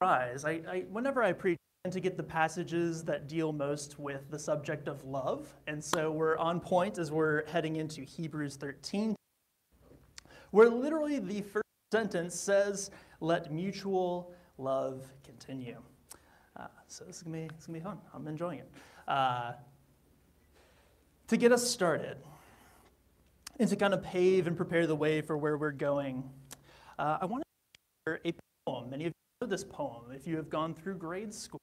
surprise. I, I, whenever I preach, I tend to get the passages that deal most with the subject of love. And so we're on point as we're heading into Hebrews 13, where literally the first sentence says, Let mutual love continue. Uh, so this is going to be fun. I'm enjoying it. Uh, to get us started, and to kind of pave and prepare the way for where we're going, uh, I want to share a poem. Many of this poem if you have gone through grade school.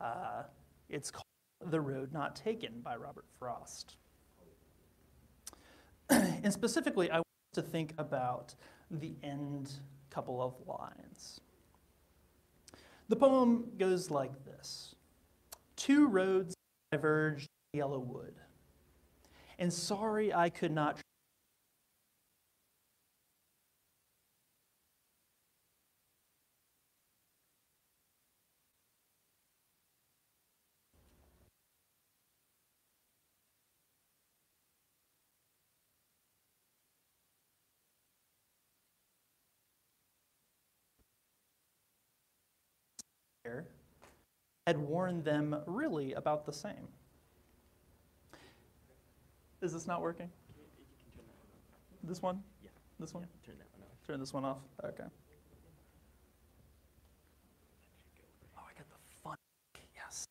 Uh, it's called The Road Not Taken by Robert Frost. and specifically, I want to think about the end couple of lines. The poem goes like this Two roads diverged in yellow wood, and sorry I could not had warned them really about the same. Is this not working? This one? Yeah. This one? Yeah, turn that one off. Turn this one off? Okay. Oh, I got the fun. Yes.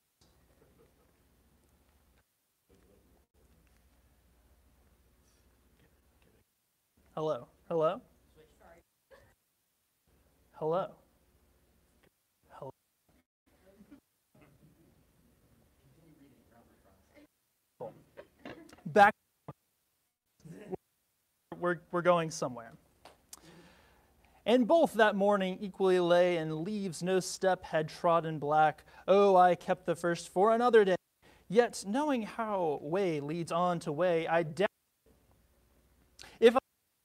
Hello. Hello? Hello. Hello. Cool. Back. We're, we're going somewhere. And both that morning equally lay, and leaves no step had trodden black. Oh, I kept the first for another day. Yet, knowing how way leads on to way, I doubt if I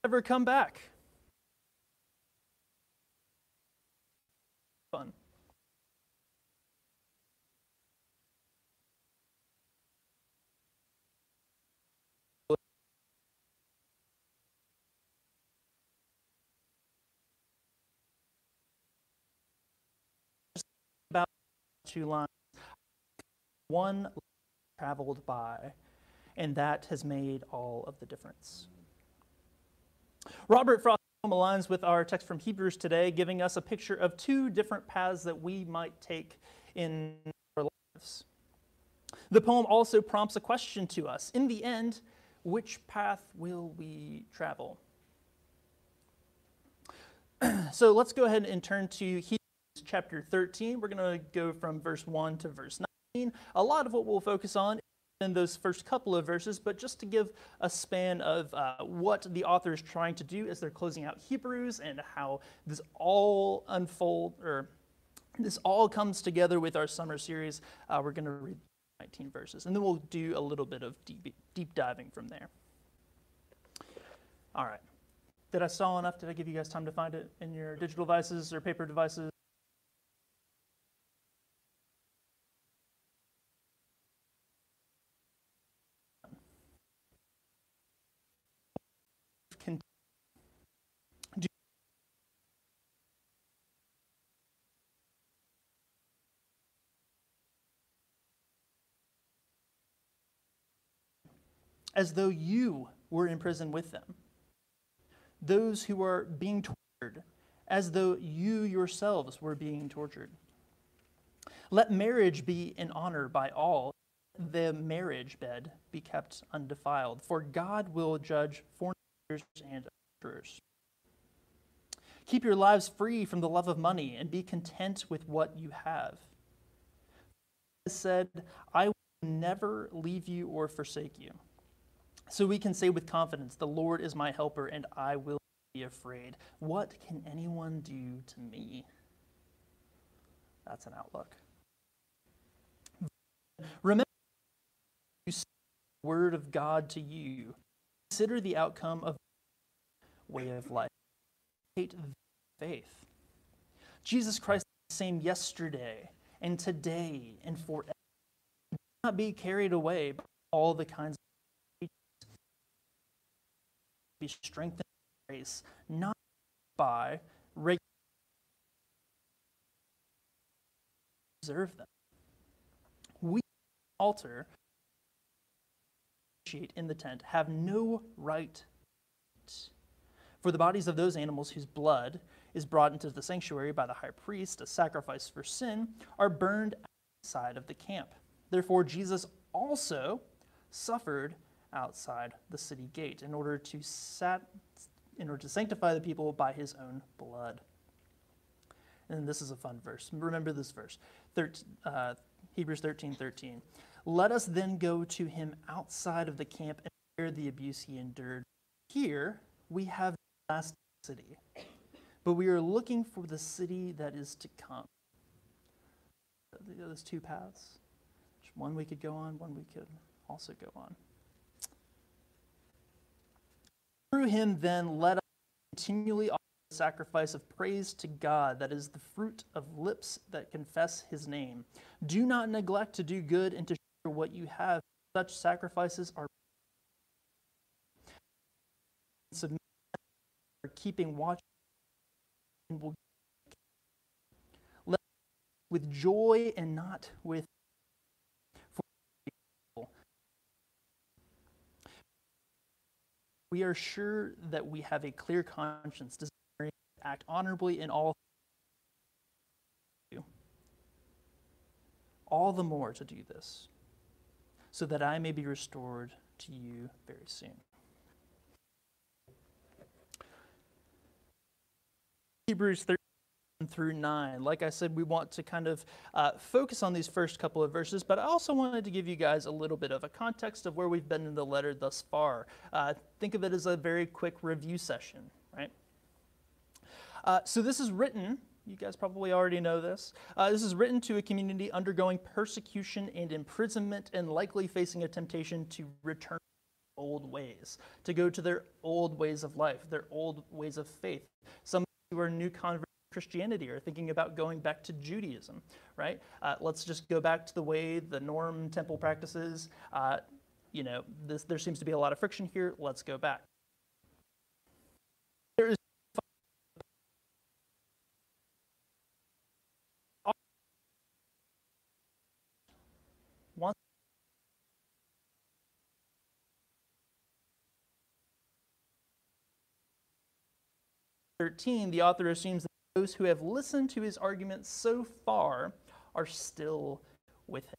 ever come back. Fun. About two lines. One traveled by, and that has made all of the difference. Robert Frost aligns with our text from Hebrews today, giving us a picture of two different paths that we might take in our lives. The poem also prompts a question to us. In the end, which path will we travel? so let's go ahead and turn to Hebrews chapter 13. We're going to go from verse 1 to verse 19. A lot of what we'll focus on in those first couple of verses, but just to give a span of uh, what the author is trying to do as they're closing out Hebrews and how this all unfold or this all comes together with our summer series. Uh, we're going to read 19 verses, and then we'll do a little bit of deep, deep diving from there. All right. Did I stall enough? Did I give you guys time to find it in your digital devices or paper devices? Can do as though you were in prison with them. Those who are being tortured, as though you yourselves were being tortured. Let marriage be in honor by all, the marriage bed be kept undefiled, for God will judge fornicators and adulterers. Keep your lives free from the love of money and be content with what you have. Said, I will never leave you or forsake you. So we can say with confidence, The Lord is my helper, and I will be afraid. What can anyone do to me? That's an outlook. Remember, the word of God to you. Consider the outcome of way of life. Faith. Jesus Christ is the same yesterday and today and forever. Do not be carried away by all the kinds of be strengthened in grace, not by regular observe them. We, altar, in the tent, have no right. For the bodies of those animals whose blood is brought into the sanctuary by the high priest, a sacrifice for sin, are burned outside of the camp. Therefore, Jesus also suffered outside the city gate in order to sat, in order to sanctify the people by his own blood. And this is a fun verse. Remember this verse, 13, uh, Hebrews 13 13. Let us then go to him outside of the camp and bear the abuse he endured. Here we have the last city, but we are looking for the city that is to come. Those two paths. One we could go on, one we could also go on. Through him, then, let us continually offer the sacrifice of praise to God, that is the fruit of lips that confess his name. Do not neglect to do good and to share what you have. Such sacrifices are keeping watch and will with joy and not with we are sure that we have a clear conscience, desiring to act honorably in all. All the more to do this, so that I may be restored to you very soon. Hebrews 13 through 9. Like I said, we want to kind of uh, focus on these first couple of verses, but I also wanted to give you guys a little bit of a context of where we've been in the letter thus far. Uh, think of it as a very quick review session, right? Uh, so this is written, you guys probably already know this. Uh, this is written to a community undergoing persecution and imprisonment and likely facing a temptation to return to old ways, to go to their old ways of life, their old ways of faith. Some who are new converts Christianity or thinking about going back to Judaism, right? Uh, let's just go back to the way the norm temple practices. Uh, you know, this, there seems to be a lot of friction here. Let's go back. There is 13, the author assumes that those who have listened to his arguments so far are still with him.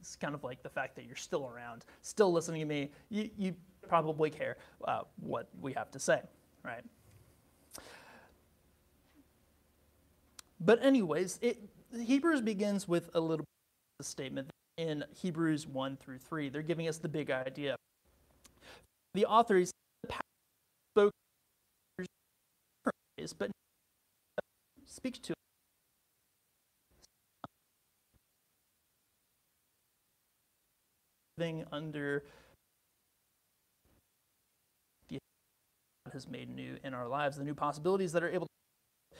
It's kind of like the fact that you're still around, still listening to me. You, you probably care uh, what we have to say, right? But, anyways, it, Hebrews begins with a little statement in Hebrews 1 through 3. They're giving us the big idea. The author is spoke, but speaks to living under the has made new in our lives, the new possibilities that are able to.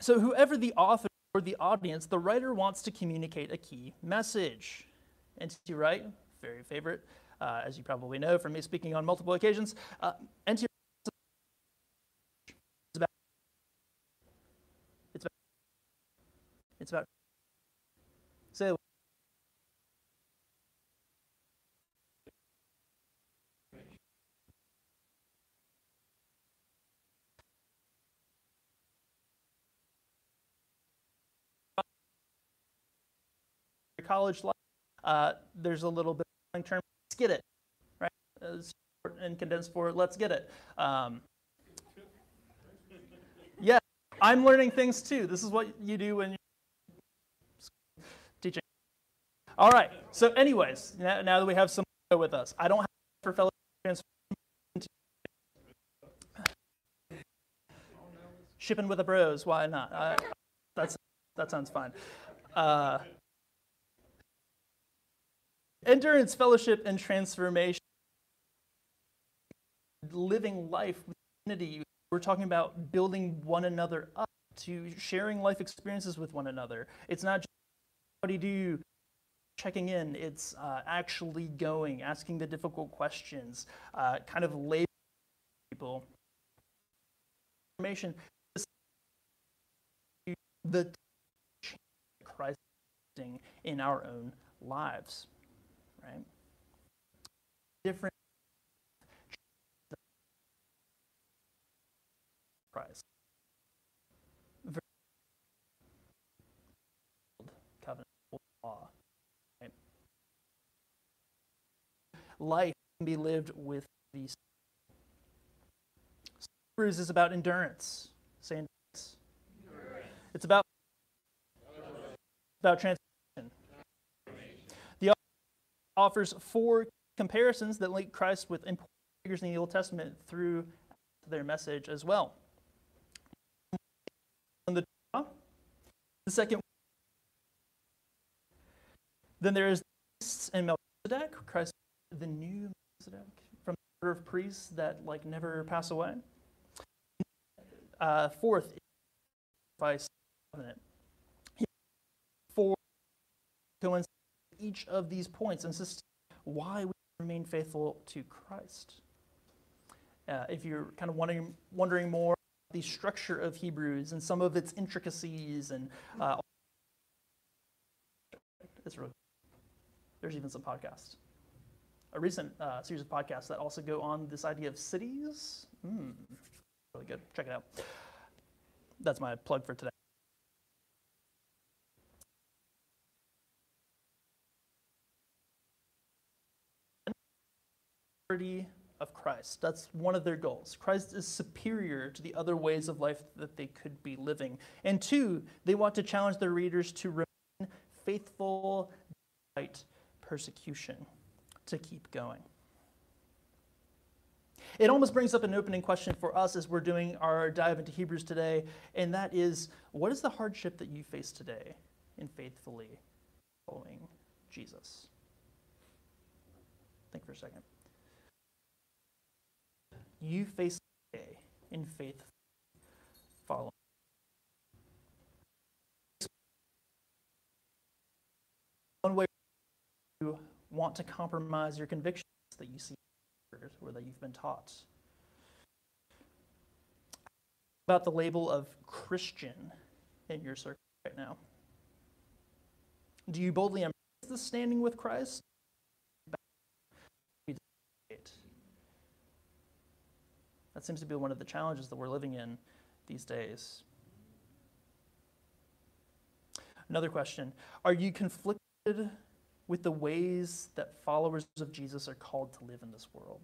So, whoever the author or the audience, the writer wants to communicate a key message. N.T. Wright, very favorite, uh, as you probably know from me speaking on multiple occasions. Uh, N.T. It's about say college life, uh, there's a little bit of term, let's get it, right? and condensed for let's get it. Um, yeah, I'm learning things too. This is what you do when teaching. All right. So, anyways, now, now that we have some with us, I don't have for fellow shipping with the bros. Why not? I, that's that sounds fine. Uh, endurance, fellowship, and transformation. Living life with unity. We're talking about building one another up to sharing life experiences with one another. It's not just how do you checking in? It's uh, actually going, asking the difficult questions, uh, kind of labeling people. Information. The change in our own lives, right? Different Christ. Very covenant law. Right? Life can be lived with these. Hebrews is about endurance. Say endurance. It's about about transformation. The author offers four comparisons that link Christ with important figures in the Old Testament through their message as well. The, second, then there is and Melchizedek, Christ, the new Melchizedek from the order of priests that like never pass away. Uh, fourth, vice covenant. For coincide each of these points and why we remain faithful to Christ. Uh, if you're kind of wondering, wondering more the structure of Hebrews and some of its intricacies and uh, it's really there's even some podcasts a recent uh, series of podcasts that also go on this idea of cities mm, really good check it out that's my plug for today of Christ. That's one of their goals. Christ is superior to the other ways of life that they could be living. And two, they want to challenge their readers to remain faithful despite persecution, to keep going. It almost brings up an opening question for us as we're doing our dive into Hebrews today, and that is what is the hardship that you face today in faithfully following Jesus? Think for a second you face today in faith following. One way you want to compromise your convictions that you see or that you've been taught. About the label of Christian in your circle right now. Do you boldly embrace the standing with Christ? That seems to be one of the challenges that we're living in these days. Another question Are you conflicted with the ways that followers of Jesus are called to live in this world?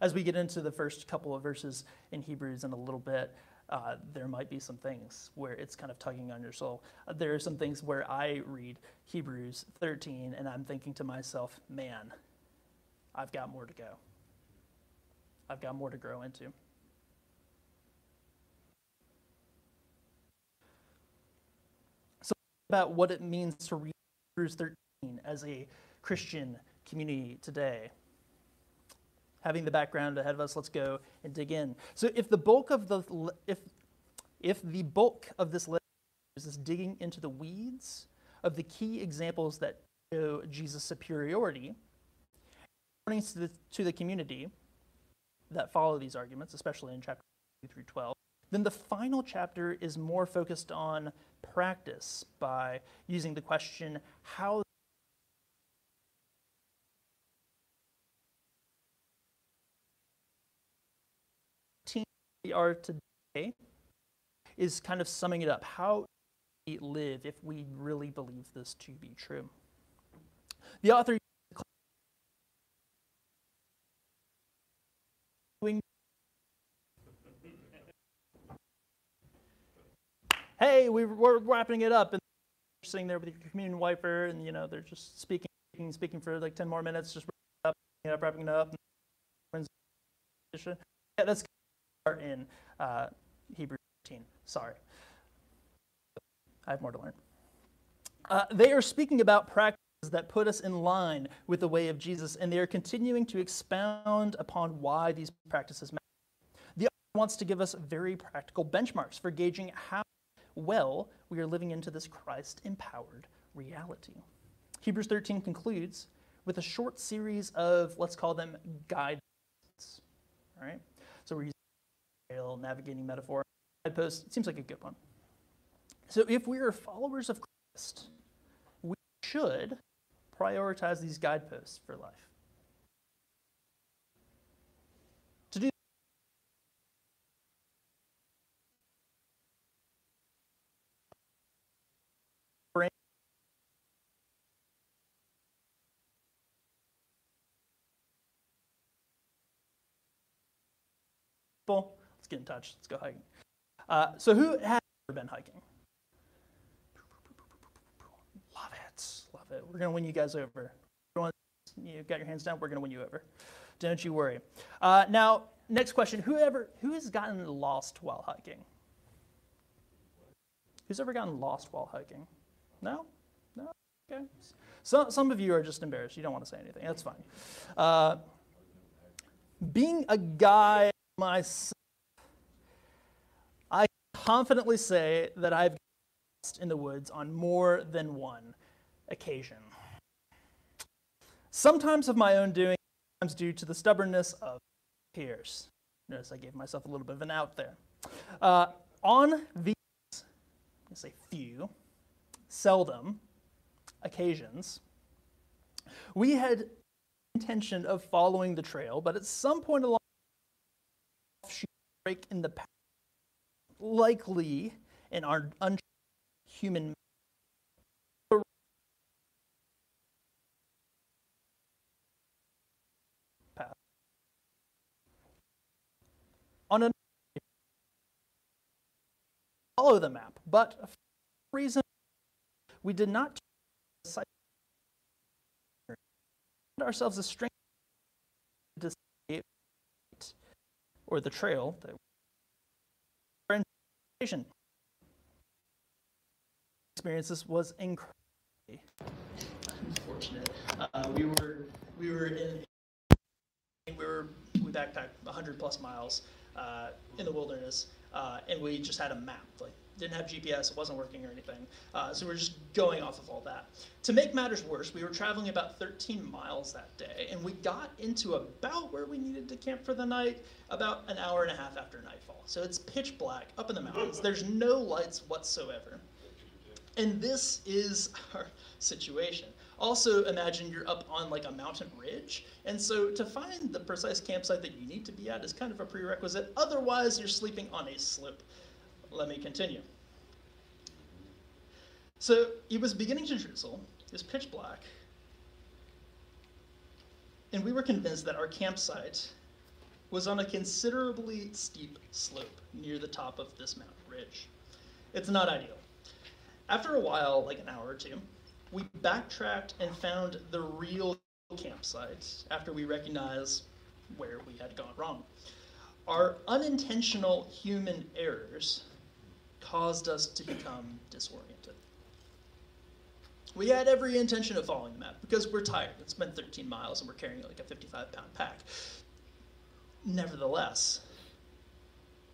As we get into the first couple of verses in Hebrews in a little bit, uh, there might be some things where it's kind of tugging on your soul. Uh, there are some things where I read Hebrews 13 and I'm thinking to myself, man, I've got more to go. I've got more to grow into. About what it means to read Hebrews 13 as a Christian community today. Having the background ahead of us, let's go and dig in. So, if the bulk of the if if the bulk of this letter is digging into the weeds of the key examples that show Jesus' superiority, to the, to the community that follow these arguments, especially in chapter 2 through 12. Then the final chapter is more focused on practice by using the question how we are today is kind of summing it up. How we live if we really believe this to be true. The author hey, we, are wrapping it up. And you're sitting there with your communion wiper, and you know they're just speaking, speaking, for like 10 more minutes, just wrapping it up, wrapping it up. Yeah, that's in uh, Hebrew 13. Sorry. I have more to learn. Uh, they are speaking about practices that put us in line with the way of Jesus, and they are continuing to expound upon why these practices matter. The author wants to give us very practical benchmarks for gauging how well we are living into this Christ empowered reality. Hebrews 13 concludes with a short series of, let's call them guideposts. All right? So we're using a navigating metaphor. Guidepost seems like a good one. So if we are followers of Christ, we should prioritize these guideposts for life. To do let's get in touch. Let's go hiking. Uh, so, who has ever been hiking? Love it. Love it. We're going to win you guys over. You got your hands down, we're going to win you over. Don't you worry. Uh, now, next question. Who, ever, who has gotten lost while hiking? Who's ever gotten lost while hiking? No? No? Okay. Some, some of you are just embarrassed. You don't want to say anything. That's fine. Uh, being a guy myself, I confidently say that I've lost in the woods on more than one occasion. Sometimes of my own doing, sometimes due to the stubbornness of peers. Notice I gave myself a little bit of an out there. Uh, on these, I say few, seldom occasions, we had intention of following the trail, but at some point along break in the path, likely in our unhuman path. On a follow the map, but for some reason we did not ourselves a stranger to or the trail that experiences was incredibly unfortunate. Uh, we were we were in we were we backpacked 100 plus miles uh, in the wilderness, uh, and we just had a map like didn't have GPS, it wasn't working or anything. Uh, so we are just going off of all that. To make matters worse, we were traveling about 13 miles that day, and we got into about where we needed to camp for the night about an hour and a half after nightfall. So it's pitch black up in the mountains. There's no lights whatsoever. And this is our situation. Also, imagine you're up on like a mountain ridge, and so to find the precise campsite that you need to be at is kind of a prerequisite. Otherwise, you're sleeping on a slope. Let me continue. So it was beginning to drizzle, it was pitch black, and we were convinced that our campsite was on a considerably steep slope near the top of this mountain ridge. It's not ideal. After a while, like an hour or two, we backtracked and found the real campsite after we recognized where we had gone wrong. Our unintentional human errors caused us to become disoriented. We had every intention of following the map because we're tired. It's been 13 miles and we're carrying like a 55 pound pack. Nevertheless,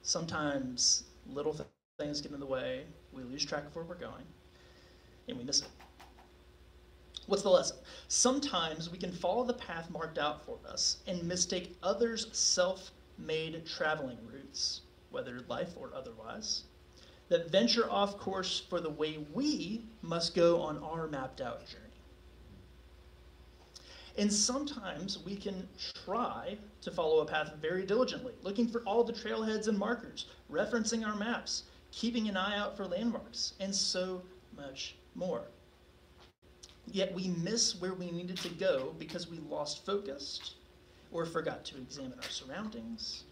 sometimes little things get in the way, we lose track of where we're going, and we miss it. What's the lesson? Sometimes we can follow the path marked out for us and mistake others' self made traveling routes, whether life or otherwise, that venture off course for the way we must go on our mapped out journey. And sometimes we can try to follow a path very diligently, looking for all the trailheads and markers, referencing our maps, keeping an eye out for landmarks, and so much more. Yet we miss where we needed to go because we lost focus or forgot to examine our surroundings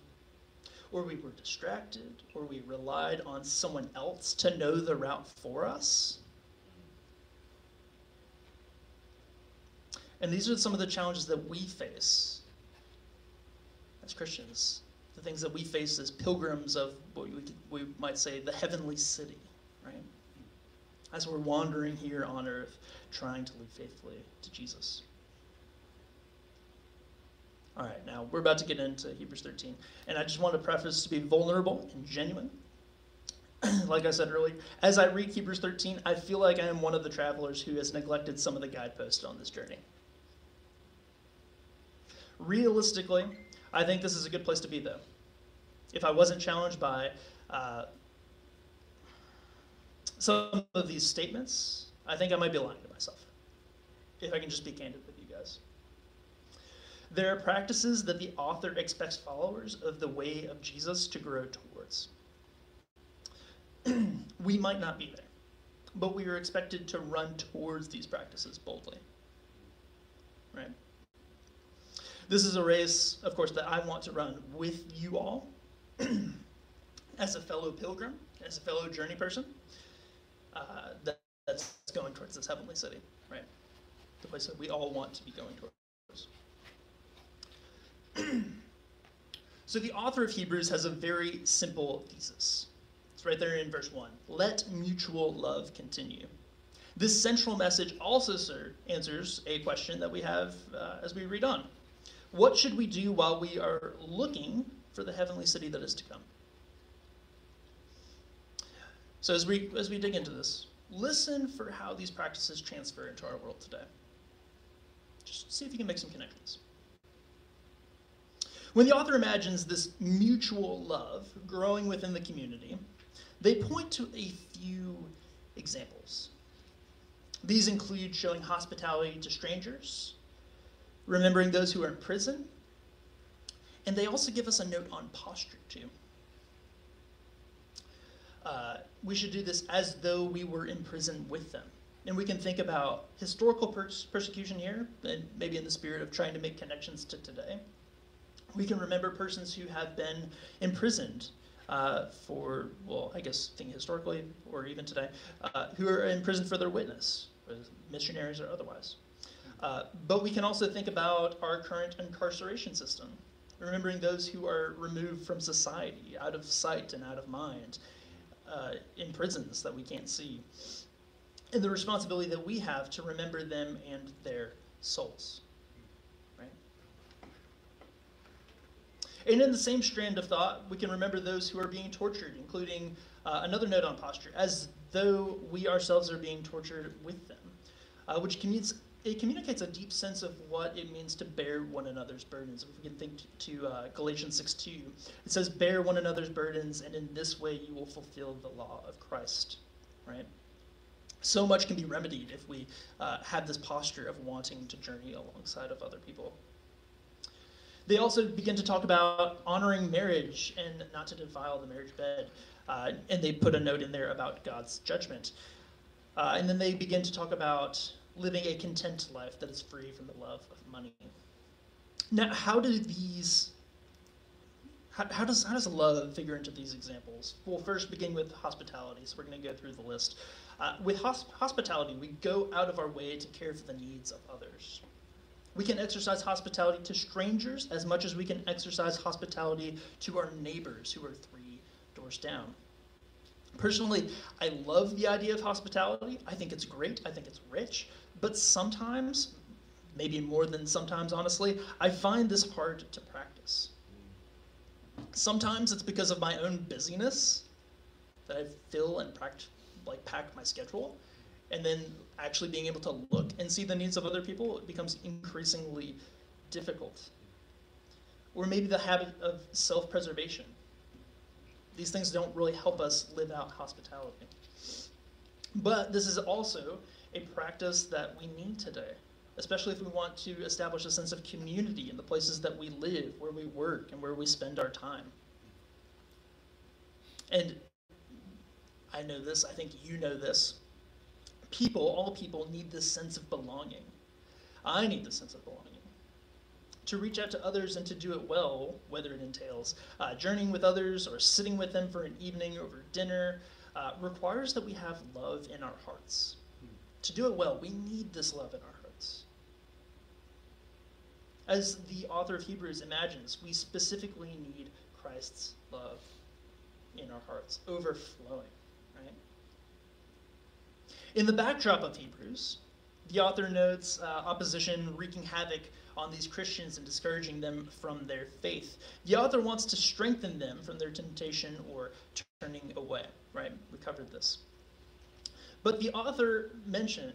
or we were distracted, or we relied on someone else to know the route for us. And these are some of the challenges that we face as Christians, the things that we face as pilgrims of what we, we might say the heavenly city, right? As we're wandering here on earth, trying to live faithfully to Jesus. All right, now we're about to get into Hebrews 13. And I just want to preface to be vulnerable and genuine. like I said earlier, as I read Hebrews 13, I feel like I am one of the travelers who has neglected some of the guideposts on this journey. Realistically, I think this is a good place to be, though. If I wasn't challenged by uh, some of these statements, I think I might be lying to myself. If I can just be candid with you. There are practices that the author expects followers of the way of Jesus to grow towards. we might not be there, but we are expected to run towards these practices boldly. Right? This is a race, of course, that I want to run with you all as a fellow pilgrim, as a fellow journey person uh, that, that's going towards this heavenly city, right? The place that we all want to be going towards. so the author of Hebrews has a very simple thesis. It's right there in verse 1. Let mutual love continue. This central message also sir, answers a question that we have uh, as we read on. What should we do while we are looking for the heavenly city that is to come? So as we as we dig into this, listen for how these practices transfer into our world today. Just see if you can make some connections. When the author imagines this mutual love growing within the community, they point to a few examples. These include showing hospitality to strangers, remembering those who are in prison, and they also give us a note on posture, too. Uh, we should do this as though we were in prison with them. And we can think about historical pers- persecution here, and maybe in the spirit of trying to make connections to today. We can remember persons who have been imprisoned uh, for, well, I guess think historically or even today, uh, who are in prison for their witness, missionaries or otherwise. Uh, but we can also think about our current incarceration system, remembering those who are removed from society, out of sight and out of mind, uh, in prisons that we can't see, and the responsibility that we have to remember them and their souls. Right? And in the same strand of thought, we can remember those who are being tortured, including uh, another note on posture, as though we ourselves are being tortured with them, uh, which communicates it communicates a deep sense of what it means to bear one another's burdens. If we can think to uh, Galatians 6 2, it says, Bear one another's burdens, and in this way you will fulfill the law of Christ. Right? So much can be remedied if we uh, have this posture of wanting to journey alongside of other people. They also begin to talk about honoring marriage and not to defile the marriage bed. Uh, and they put a note in there about God's judgment. Uh, and then they begin to talk about living a content life that is free from the love of money. Now, how do these how, how, does how does love figure into these examples? We'll first begin with hospitality. So we're going to go through the list. Uh, with hosp- hospitality, we go out of our way to care for the needs of others. We can exercise hospitality to strangers as much as we can exercise hospitality to our neighbors who are three doors down. Personally, I love the idea of hospitality. I think it's great. I think it's rich. But sometimes, maybe more than sometimes, honestly, I find this hard to practice. Sometimes it's because of my own busyness that I fill and like pack my schedule, and then actually being able to look and see the needs of other people becomes increasingly difficult. Or maybe the habit of self-preservation. These things don't really help us live out hospitality. But this is also a practice that we need today, especially if we want to establish a sense of community in the places that we live, where we work, and where we spend our time. And I know this, I think you know this. People, all people, need this sense of belonging. I need this sense of belonging. To reach out to others and to do it well, whether it entails uh, journeying with others or sitting with them for an evening over dinner, uh, requires that we have love in our hearts to do it well, we need this love in our hearts. As the author of Hebrews imagines, we specifically need Christ's love in our hearts, overflowing? In the backdrop of Hebrews, the author notes uh, opposition wreaking havoc on these Christians and discouraging them from their faith. The author wants to strengthen them from their temptation or turning away, right? We covered this. But the author mentioned,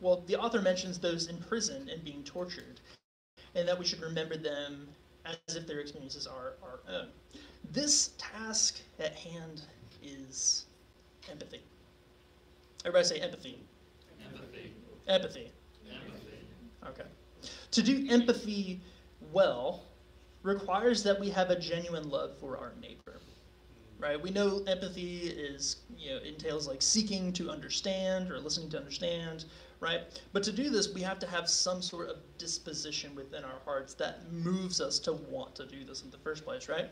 well, the author mentions those in prison and being tortured, and that we should remember them as if their experiences are our own. This task at hand is empathy. Everybody say empathy. Empathy. Empathy. Empathy. Okay. To do empathy well requires that we have a genuine love for our neighbor. Right? We know empathy is, you know, entails like seeking to understand or listening to understand, right? But to do this, we have to have some sort of disposition within our hearts that moves us to want to do this in the first place, right?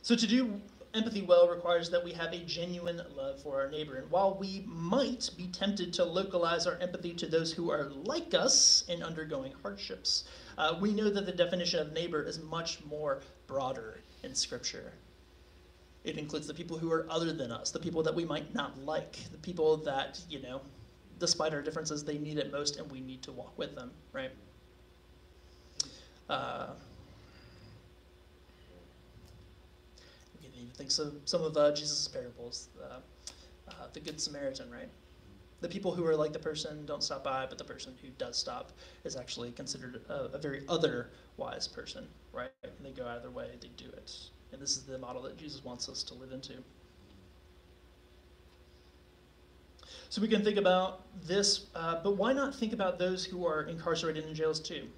So to do empathy well requires that we have a genuine love for our neighbor. And while we might be tempted to localize our empathy to those who are like us and undergoing hardships, uh, we know that the definition of neighbor is much more broader in Scripture. It includes the people who are other than us, the people that we might not like, the people that, you know, despite our differences, they need it most and we need to walk with them, right? Uh, we can even think of some of uh, Jesus' parables, uh, uh, the Good Samaritan, right? The people who are like the person don't stop by, but the person who does stop is actually considered a, a very otherwise person, right? And they go out of their way, they do it. And this is the model that Jesus wants us to live into. So we can think about this, uh, but why not think about those who are incarcerated in jails too?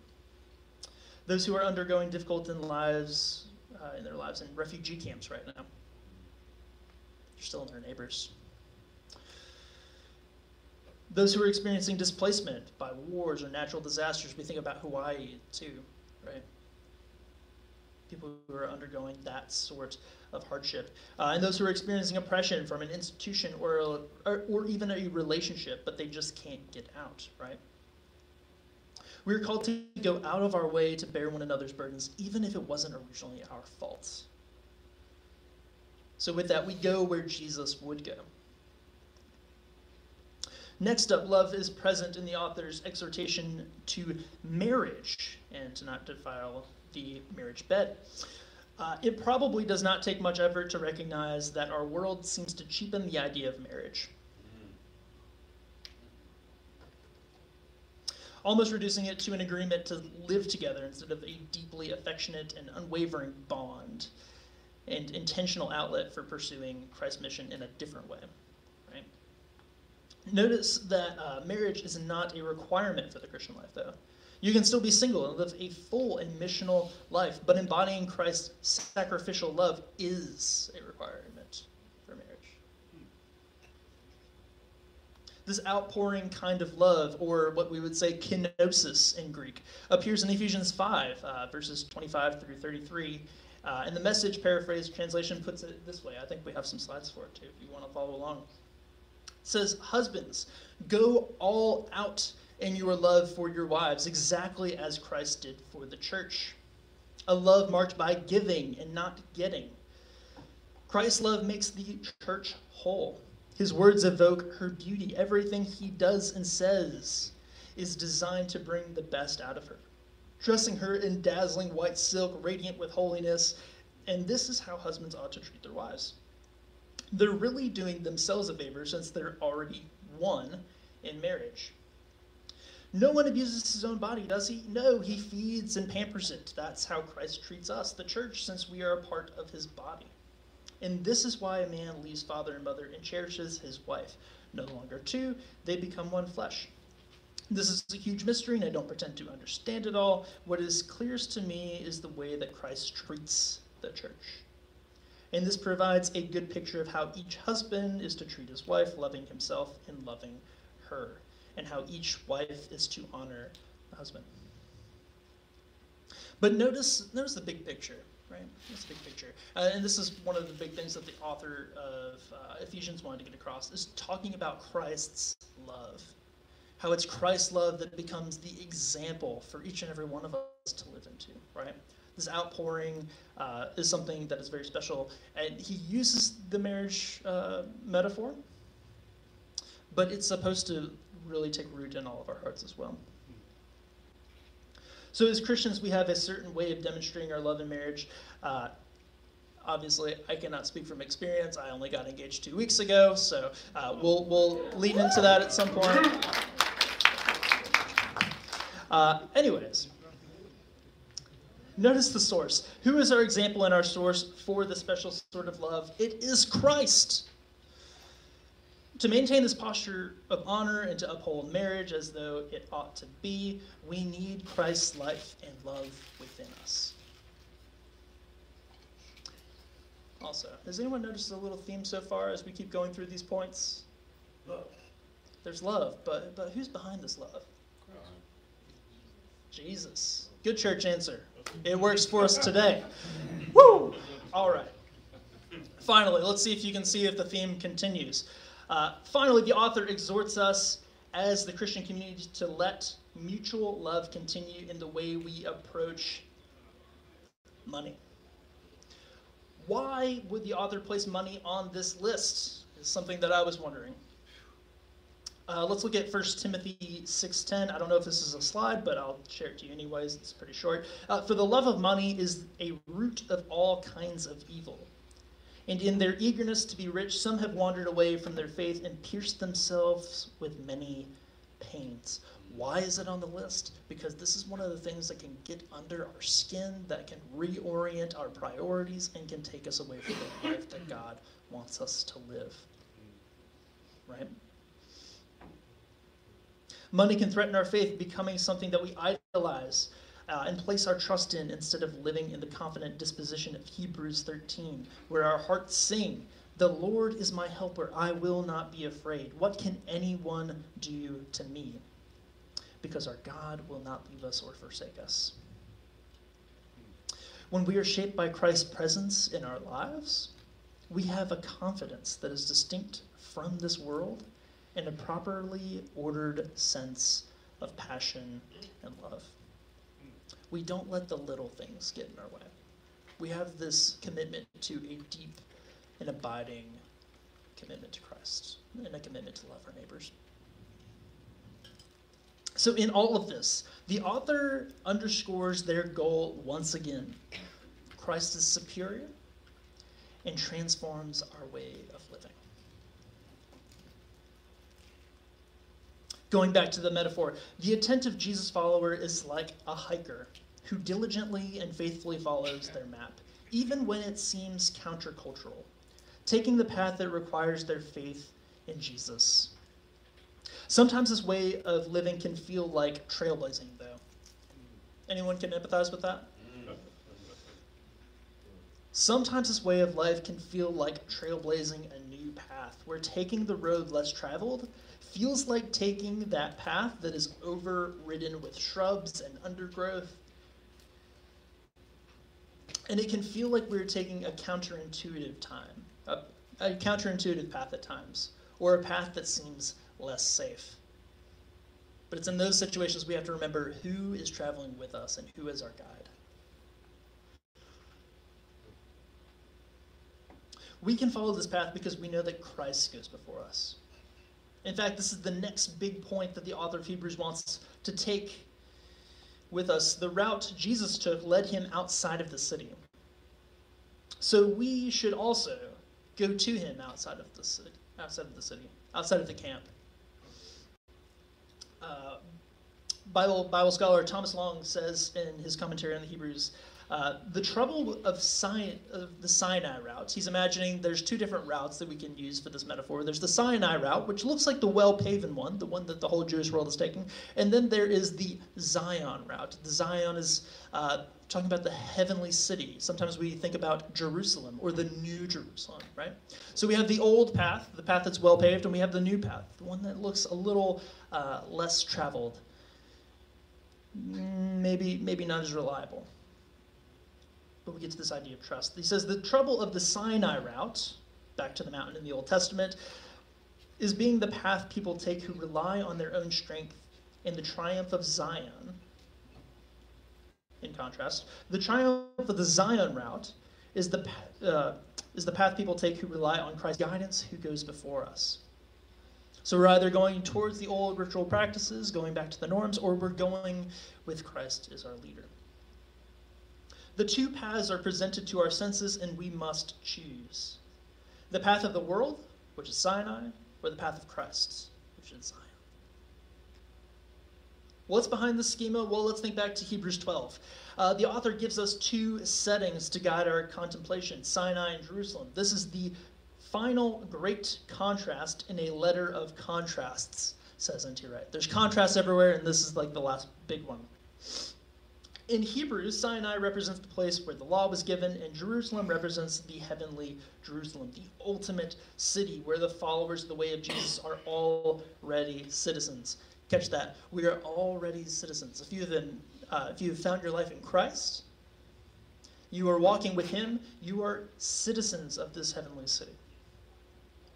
Those who are undergoing difficult in lives, uh, in their lives in refugee camps right now. They're still in their neighbors. Those who are experiencing displacement by wars or natural disasters, we think about Hawaii too, right? People who are undergoing that sort of hardship. Uh, and those who are experiencing oppression from an institution or, or, or even a relationship, but they just can't get out, right? We are called to go out of our way to bear one another's burdens, even if it wasn't originally our fault. So, with that, we go where Jesus would go. Next up, love is present in the author's exhortation to marriage and to not defile the marriage bed. Uh, it probably does not take much effort to recognize that our world seems to cheapen the idea of marriage. Almost reducing it to an agreement to live together instead of a deeply affectionate and unwavering bond and intentional outlet for pursuing Christ's mission in a different way. Right? Notice that uh, marriage is not a requirement for the Christian life, though. You can still be single and live a full and missional life, but embodying Christ's sacrificial love is a requirement for marriage. This outpouring kind of love, or what we would say kenosis in Greek, appears in Ephesians 5, uh, verses 25 through 33. Uh, and the message paraphrase translation puts it this way. I think we have some slides for it too, if you want to follow along. It says, Husbands, go all out in your love for your wives, exactly as Christ did for the church. A love marked by giving and not getting. Christ's love makes the church whole. His words evoke her beauty. Everything he does and says is designed to bring the best out of her, dressing her in dazzling white silk, radiant with holiness. And this is how husbands ought to treat their wives. They're really doing themselves a favor since they're already one in marriage. No one abuses his own body, does he? No, he feeds and pampers it. That's how Christ treats us, the church, since we are a part of his body. And this is why a man leaves father and mother and cherishes his wife. No longer two, they become one flesh. This is a huge mystery, and I don't pretend to understand it all. What is clearest to me is the way that Christ treats the church. And this provides a good picture of how each husband is to treat his wife, loving himself and loving her and how each wife is to honor the husband. But notice, notice the big picture, right? This big picture, uh, and this is one of the big things that the author of uh, Ephesians wanted to get across is talking about Christ's love, how it's Christ's love that becomes the example for each and every one of us to live into, right? This outpouring uh, is something that is very special, and he uses the marriage uh, metaphor, but it's supposed to really take root in all of our hearts as well. So, as Christians, we have a certain way of demonstrating our love in marriage. Uh, obviously, I cannot speak from experience. I only got engaged two weeks ago, so uh, we'll, we'll lean into that at some point. Uh, anyways, notice the source. Who is our example and our source for the special sort of love? It is Christ. To maintain this posture of honor and to uphold marriage as though it ought to be, we need Christ's life and love within us. Also, has anyone noticed a little theme so far as we keep going through these points? Love. There's love, but but who's behind this love? Jesus. Good church answer. It works for us today. Woo! All right. Finally, let's see if you can see if the theme continues. Uh, finally, the author exhorts us as the Christian community to let mutual love continue in the way we approach money. Why would the author place money on this list? Is something that I was wondering. Uh, let's look at 1 Timothy 6.10. I don't know if this is a slide, but I'll share it to you anyways. It's pretty short. Uh, For the love of money is a root of all kinds of evil. And in their eagerness to be rich, some have wandered away from their faith and pierced themselves with many pains. Why is it on the list? Because this is one of the things that can get under our skin, that can reorient our priorities, and can take us away from the life that God wants us to live. Right? Money can threaten our faith, becoming something that we idolize uh, and place our trust in instead of living in the confident disposition of Hebrews 13, where our hearts sing, The Lord is my helper, I will not be afraid. What can anyone do to me? Because our God will not leave us or forsake us. When we are shaped by Christ's presence in our lives, we have a confidence that is distinct from this world and a properly ordered sense of passion and love. We don't let the little things get in our way. We have this commitment to a deep and abiding commitment to Christ and a commitment to love our neighbors. So, in all of this, the author underscores their goal once again Christ is superior and transforms our way of living. Going back to the metaphor, the attentive Jesus follower is like a hiker who diligently and faithfully follows their map, even when it seems countercultural, taking the path that requires their faith in Jesus. Sometimes this way of living can feel like trailblazing, though. Anyone can empathize with that? Sometimes this way of life can feel like trailblazing a new path, where taking the road less traveled feels like taking that path that is overridden with shrubs and undergrowth. And it can feel like we're taking a counterintuitive time, a, a counterintuitive path at times, or a path that seems less safe. But it's in those situations we have to remember who is traveling with us and who is our guide. We can follow this path because we know that Christ goes before us. In fact, this is the next big point that the author of Hebrews wants to take with us. The route Jesus took led him outside of the city. So we should also go to him outside of the city, outside of the city, outside of the camp. Uh, Bible Bible scholar Thomas Long says in his commentary on the Hebrews uh, the trouble of, of the Sinai routes, he's imagining there's two different routes that we can use for this metaphor. There's the Sinai route, which looks like the well-paven one, the one that the whole Jewish world is taking, and then there is the Zion route. The Zion is uh, talking about the heavenly city. Sometimes we think about Jerusalem or the New Jerusalem, right? So we have the old path, the path that's well paved, and we have the new path, the one that looks a little uh, less traveled, mm, maybe maybe not as reliable but we get to this idea of trust. He says the trouble of the Sinai route, back to the mountain in the Old Testament, is being the path people take who rely on their own strength in the triumph of Zion. In contrast, the triumph of the Zion route is the, uh, is the path people take who rely on Christ's guidance, who goes before us. So we're either going towards the old ritual practices, going back to the norms, or we're going with Christ as our leader. The two paths are presented to our senses, and we must choose the path of the world, which is Sinai, or the path of Christ, which is Zion. What's behind the schema? Well, let's think back to Hebrews 12. Uh, the author gives us two settings to guide our contemplation Sinai and Jerusalem. This is the final great contrast in a letter of contrasts, says N.T. Wright. There's contrasts everywhere, and this is like the last big one. In Hebrews, Sinai represents the place where the law was given, and Jerusalem represents the heavenly Jerusalem, the ultimate city where the followers of the way of Jesus are already citizens. Catch that. We are already citizens. If you have, uh, if you have found your life in Christ, you are walking with Him, you are citizens of this heavenly city.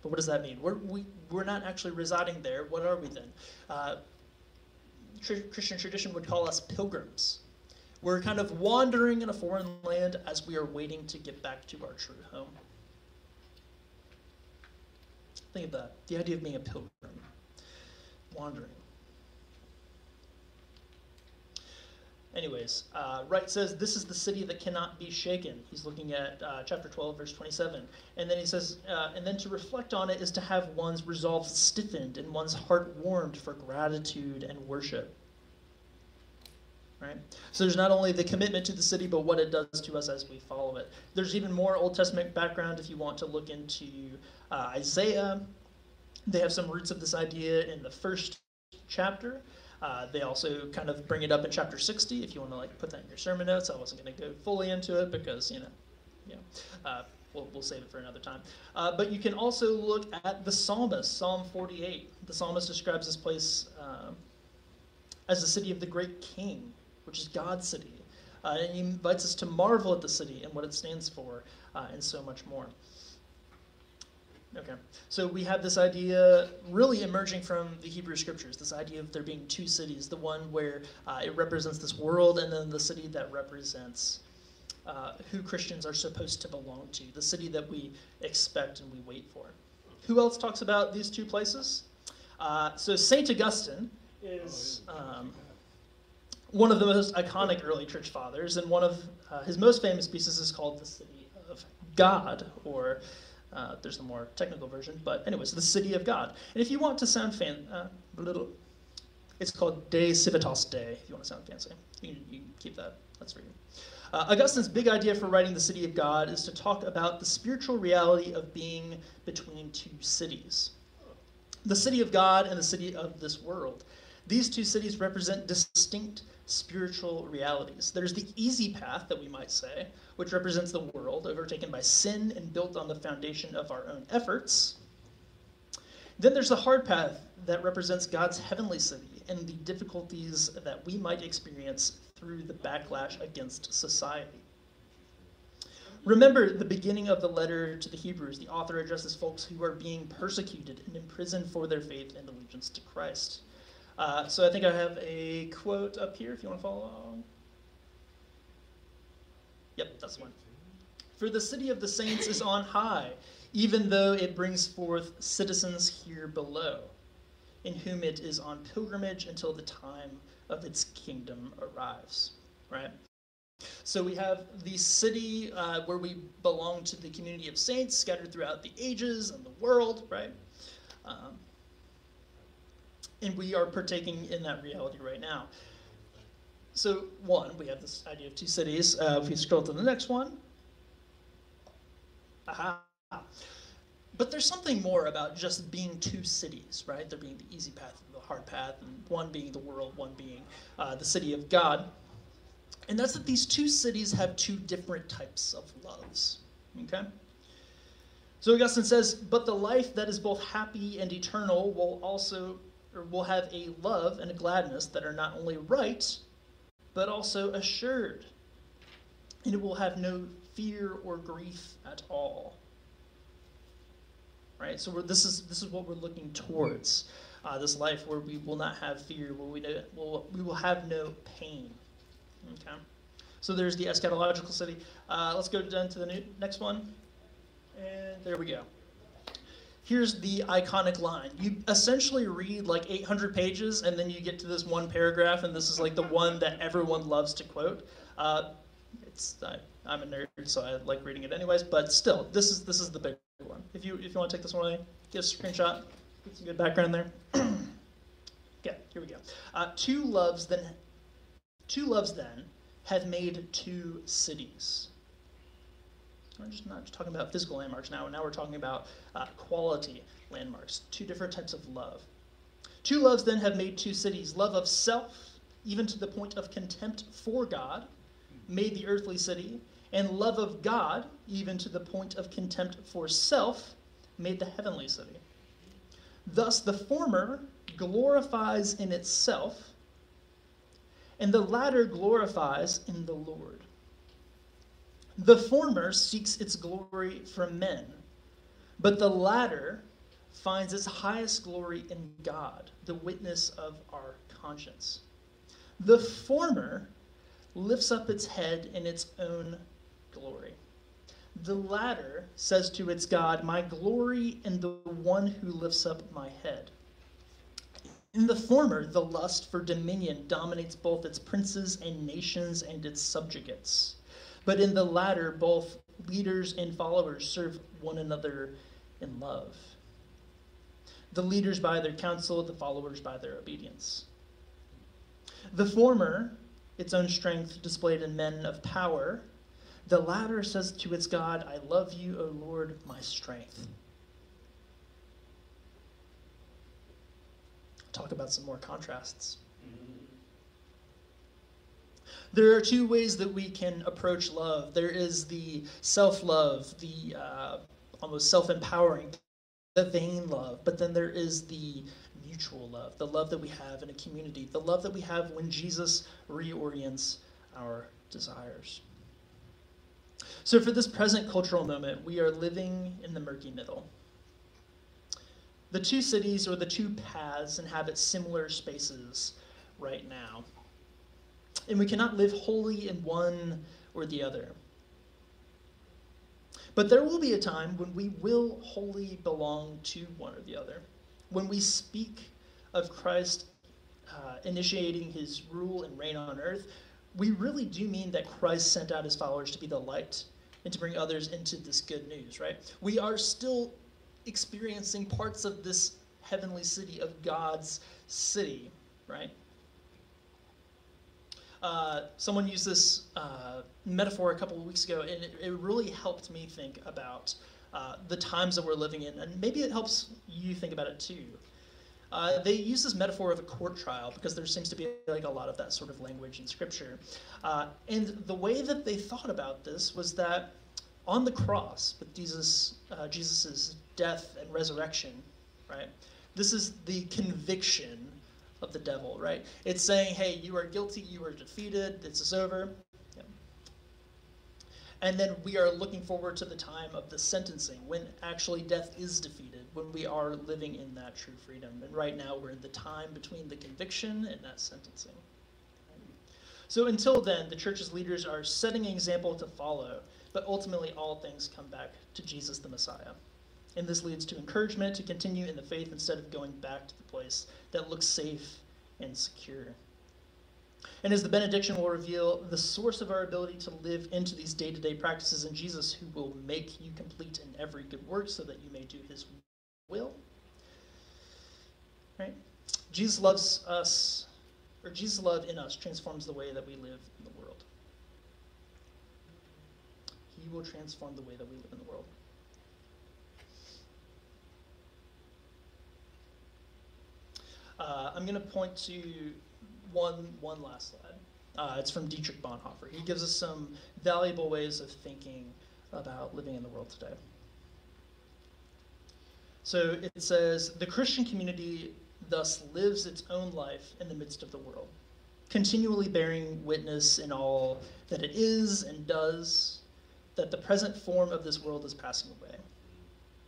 But what does that mean? We're, we, we're not actually residing there. What are we then? Uh, Christian tradition would call us pilgrims. We're kind of wandering in a foreign land as we are waiting to get back to our true home. Think of that the idea of being a pilgrim, wandering. Anyways, uh, Wright says, This is the city that cannot be shaken. He's looking at uh, chapter 12, verse 27. And then he says, uh, And then to reflect on it is to have one's resolve stiffened and one's heart warmed for gratitude and worship. Right? So there's not only the commitment to the city, but what it does to us as we follow it. There's even more Old Testament background if you want to look into uh, Isaiah. They have some roots of this idea in the first chapter. Uh, they also kind of bring it up in chapter 60 if you want to like put that in your sermon notes. I wasn't going to go fully into it because, you know, know uh, we'll, we'll save it for another time. Uh, but you can also look at the psalmist, Psalm 48. The psalmist describes this place um, as the city of the great king, which is God's city. Uh, and he invites us to marvel at the city and what it stands for, uh, and so much more. Okay. So we have this idea really emerging from the Hebrew scriptures, this idea of there being two cities, the one where uh, it represents this world, and then the city that represents uh, who Christians are supposed to belong to, the city that we expect and we wait for. Who else talks about these two places? Uh, so St. Augustine is um, one of the most iconic early church fathers, and one of uh, his most famous pieces is called The City of God, or uh, there's a more technical version, but anyways, the city of God. And if you want to sound fan, uh, a little, it's called De Civitas Dei. If you want to sound fancy, you can, you can keep that. That's for you. Uh, Augustine's big idea for writing the city of God is to talk about the spiritual reality of being between two cities, the city of God and the city of this world. These two cities represent distinct spiritual realities. There's the easy path that we might say, which represents the world overtaken by sin and built on the foundation of our own efforts. Then there's the hard path that represents God's heavenly city and the difficulties that we might experience through the backlash against society. Remember the beginning of the letter to the Hebrews. The author addresses folks who are being persecuted and imprisoned for their faith and allegiance to Christ. Uh, so I think I have a quote up here if you want to follow along. Yep, that's one. For the city of the saints is on high, even though it brings forth citizens here below, in whom it is on pilgrimage until the time of its kingdom arrives. Right? So we have the city uh, where we belong to the community of saints scattered throughout the ages and the world, right? Um, and we are partaking in that reality right now. So one, we have this idea of two cities. Uh, if we scroll to the next one, aha. But there's something more about just being two cities, right? There being the easy path and the hard path, and one being the world, one being uh, the city of God. And that's that these two cities have two different types of loves. Okay? So Augustine says, but the life that is both happy and eternal will also or will have a love and a gladness that are not only right, but also assured. And it will have no fear or grief at all. Right? So this is this is what we're looking towards. Uh, this life where we will not have fear, where we, know, will, we will have no pain. Okay? So there's the eschatological city. Uh, let's go down to the new, next one. And there we go here's the iconic line. You essentially read like 800 pages, and then you get to this one paragraph, and this is like the one that everyone loves to quote. Uh, it's I, am a nerd, so I like reading it anyways. But still, this is this is the big one. If you if you want to take this one away, get a screenshot. Get some good background there. yeah, here we go. Uh, two loves then, two loves then have made two cities. We're just not just talking about physical landmarks now. Now we're talking about uh, quality landmarks, two different types of love. Two loves then have made two cities love of self, even to the point of contempt for God, made the earthly city, and love of God, even to the point of contempt for self, made the heavenly city. Thus, the former glorifies in itself, and the latter glorifies in the Lord. The former seeks its glory from men, but the latter finds its highest glory in God, the witness of our conscience. The former lifts up its head in its own glory. The latter says to its God, My glory in the one who lifts up my head. In the former, the lust for dominion dominates both its princes and nations and its subjugates. But in the latter, both leaders and followers serve one another in love. The leaders by their counsel, the followers by their obedience. The former, its own strength displayed in men of power, the latter says to its God, I love you, O Lord, my strength. Talk about some more contrasts. Mm-hmm. There are two ways that we can approach love. There is the self love, the uh, almost self empowering, the vain love, but then there is the mutual love, the love that we have in a community, the love that we have when Jesus reorients our desires. So, for this present cultural moment, we are living in the murky middle. The two cities or the two paths inhabit similar spaces right now and we cannot live wholly in one or the other. But there will be a time when we will wholly belong to one or the other. When we speak of Christ uh, initiating his rule and reign on earth, we really do mean that Christ sent out his followers to be the light and to bring others into this good news, right? We are still experiencing parts of this heavenly city, of God's city, right? Uh, someone used this uh, metaphor a couple of weeks ago, and it, it really helped me think about uh, the times that we're living in, and maybe it helps you think about it too. Uh, they use this metaphor of a court trial because there seems to be like a lot of that sort of language in Scripture, uh, and the way that they thought about this was that on the cross with Jesus, Jesus's death and resurrection, right? This is the conviction of the devil, right? It's saying, hey, you are guilty, you are defeated, this is over. Yep. And then we are looking forward to the time of the sentencing when actually death is defeated, when we are living in that true freedom. And right now we're in the time between the conviction and that sentencing. So until then, the church's leaders are setting an example to follow, but ultimately all things come back to Jesus the Messiah. And this leads to encouragement to continue in the faith instead of going back to the place that looks safe and secure. And as the benediction will reveal, the source of our ability to live into these day to day practices in Jesus, who will make you complete in every good work so that you may do his will. Right? Jesus loves us, or Jesus' love in us transforms the way that we live in the world. He will transform the way that we live in the world. Uh, I'm going to point to one, one last slide. Uh, it's from Dietrich Bonhoeffer. He gives us some valuable ways of thinking about living in the world today. So it says the Christian community thus lives its own life in the midst of the world, continually bearing witness in all that it is and does, that the present form of this world is passing away,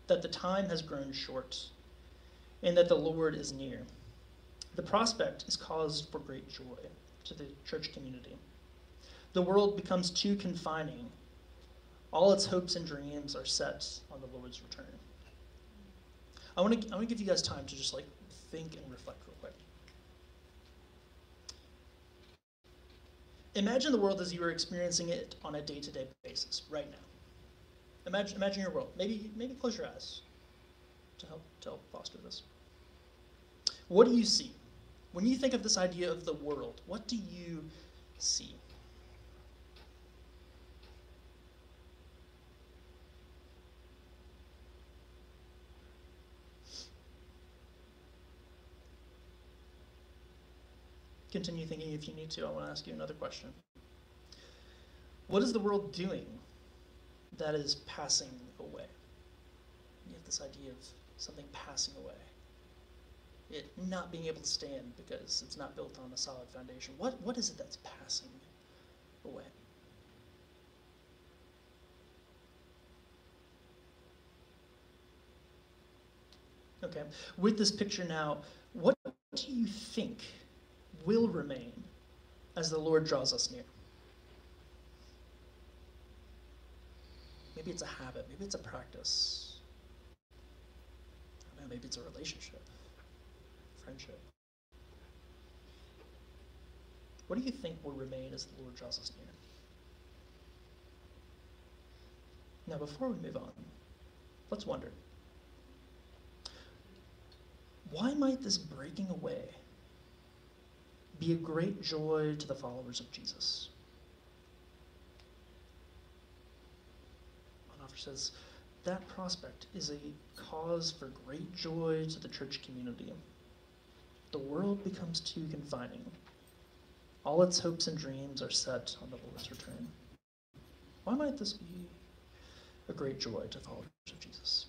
that the time has grown short, and that the Lord is near. The prospect is cause for great joy to the church community. The world becomes too confining. All its hopes and dreams are set on the Lord's return. I want to I want to give you guys time to just like think and reflect real quick. Imagine the world as you are experiencing it on a day-to-day basis right now. Imagine imagine your world. Maybe maybe close your eyes to help to help foster this. What do you see? When you think of this idea of the world, what do you see? Continue thinking if you need to. I want to ask you another question. What is the world doing that is passing away? You have this idea of something passing away. It not being able to stand because it's not built on a solid foundation. What, what is it that's passing away? Okay, with this picture now, what do you think will remain as the Lord draws us near? Maybe it's a habit, maybe it's a practice. Maybe it's a relationship, friendship. What do you think will remain as the Lord draws us near? Now, before we move on, let's wonder why might this breaking away be a great joy to the followers of Jesus? Bonhoeffer says that prospect is a cause for great joy to the church community. The world becomes too confining. All its hopes and dreams are set on the Lord's return. Why might this be a great joy to followers of Jesus?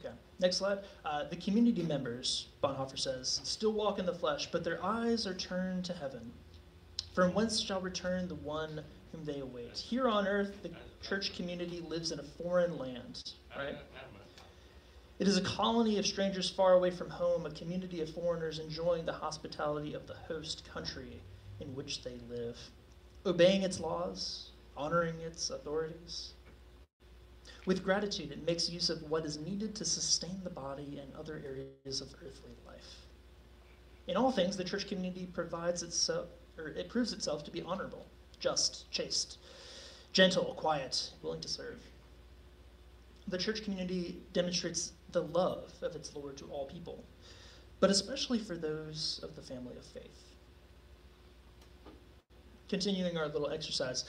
Okay, next slide. Uh, the community members, Bonhoeffer says, still walk in the flesh, but their eyes are turned to heaven. From whence shall return the one whom they await? Here on earth, the church community lives in a foreign land, right? It is a colony of strangers far away from home, a community of foreigners enjoying the hospitality of the host country in which they live, obeying its laws, honoring its authorities. With gratitude, it makes use of what is needed to sustain the body and other areas of earthly life. In all things, the church community provides itself, or it proves itself to be honorable, just, chaste, gentle, quiet, willing to serve. The church community demonstrates the love of its Lord to all people, but especially for those of the family of faith. Continuing our little exercise,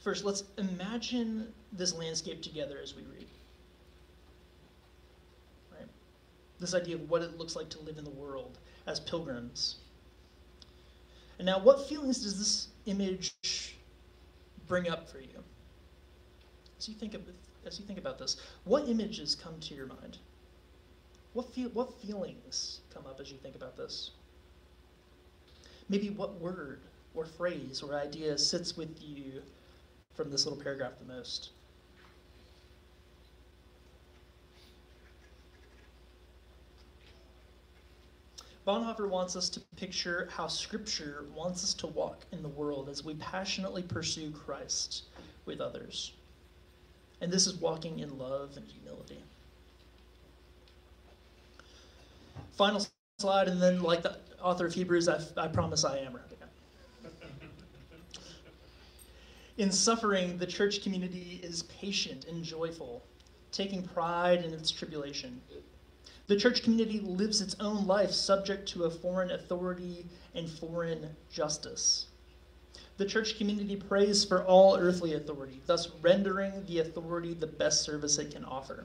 First, let's imagine this landscape together as we read. Right? This idea of what it looks like to live in the world as pilgrims. And now, what feelings does this image bring up for you? As you think of, as you think about this, what images come to your mind? What feel, what feelings come up as you think about this? Maybe what word or phrase or idea sits with you from this little paragraph the most. Bonhoeffer wants us to picture how Scripture wants us to walk in the world as we passionately pursue Christ with others. And this is walking in love and humility. Final slide, and then, like the author of Hebrews, I, I promise I am wrapping In suffering, the church community is patient and joyful, taking pride in its tribulation. The church community lives its own life subject to a foreign authority and foreign justice. The church community prays for all earthly authority, thus rendering the authority the best service it can offer.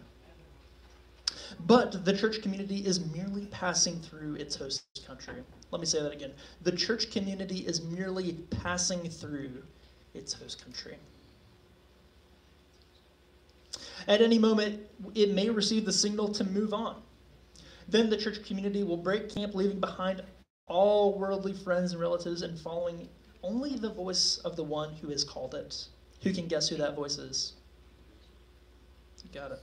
But the church community is merely passing through its host country. Let me say that again. The church community is merely passing through its host country. At any moment, it may receive the signal to move on. Then the church community will break camp, leaving behind all worldly friends and relatives and following only the voice of the one who has called it. Who can guess who that voice is? You got it.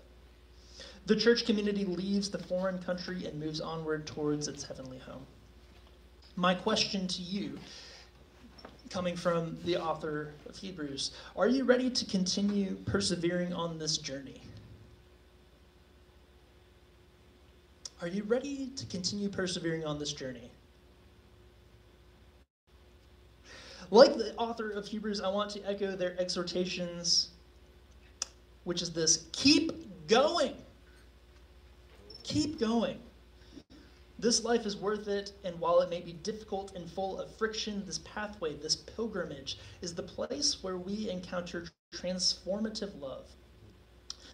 The church community leaves the foreign country and moves onward towards its heavenly home. My question to you coming from the author of Hebrews. Are you ready to continue persevering on this journey? Are you ready to continue persevering on this journey? Like the author of Hebrews, I want to echo their exhortations, which is this keep going. Keep going. This life is worth it, and while it may be difficult and full of friction, this pathway, this pilgrimage, is the place where we encounter transformative love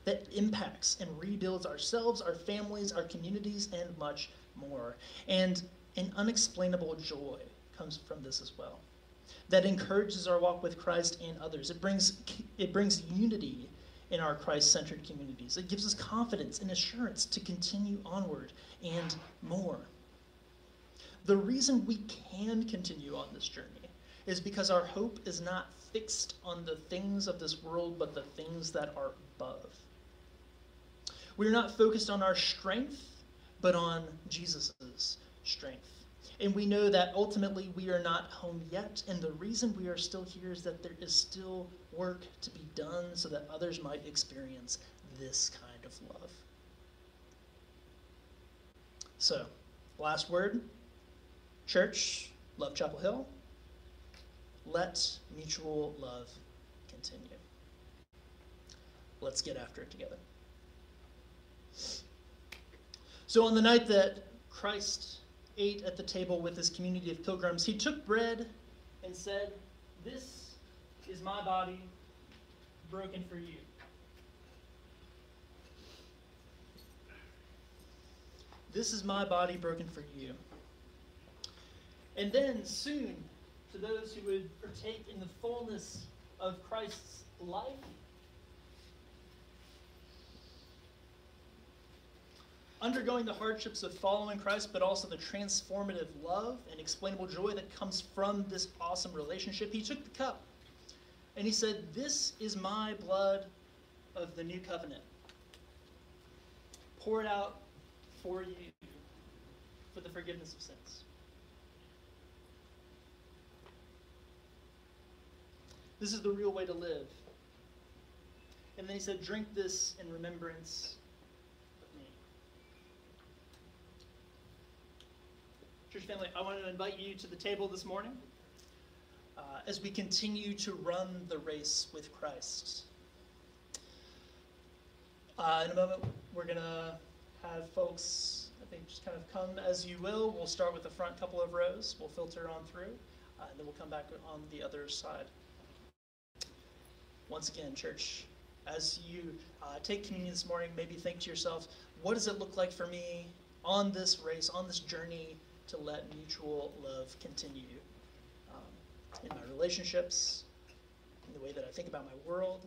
that impacts and rebuilds ourselves, our families, our communities, and much more. And an unexplainable joy comes from this as well. That encourages our walk with Christ and others. It brings, it brings unity in our Christ centered communities. It gives us confidence and assurance to continue onward and more. The reason we can continue on this journey is because our hope is not fixed on the things of this world, but the things that are above. We're not focused on our strength, but on Jesus' strength. And we know that ultimately we are not home yet. And the reason we are still here is that there is still work to be done so that others might experience this kind of love. So, last word church, love Chapel Hill. Let mutual love continue. Let's get after it together. So, on the night that Christ ate at the table with his community of pilgrims, he took bread and said, This is my body broken for you. This is my body broken for you. And then soon, to those who would partake in the fullness of Christ's life, undergoing the hardships of following Christ, but also the transformative love and explainable joy that comes from this awesome relationship, he took the cup and he said, This is my blood of the new covenant, poured out for you for the forgiveness of sins. This is the real way to live. And then he said, Drink this in remembrance of me. Church family, I want to invite you to the table this morning uh, as we continue to run the race with Christ. Uh, in a moment, we're going to have folks, I think, just kind of come as you will. We'll start with the front couple of rows, we'll filter on through, uh, and then we'll come back on the other side. Once again, church, as you uh, take communion this morning, maybe think to yourself, what does it look like for me on this race, on this journey to let mutual love continue um, in my relationships, in the way that I think about my world,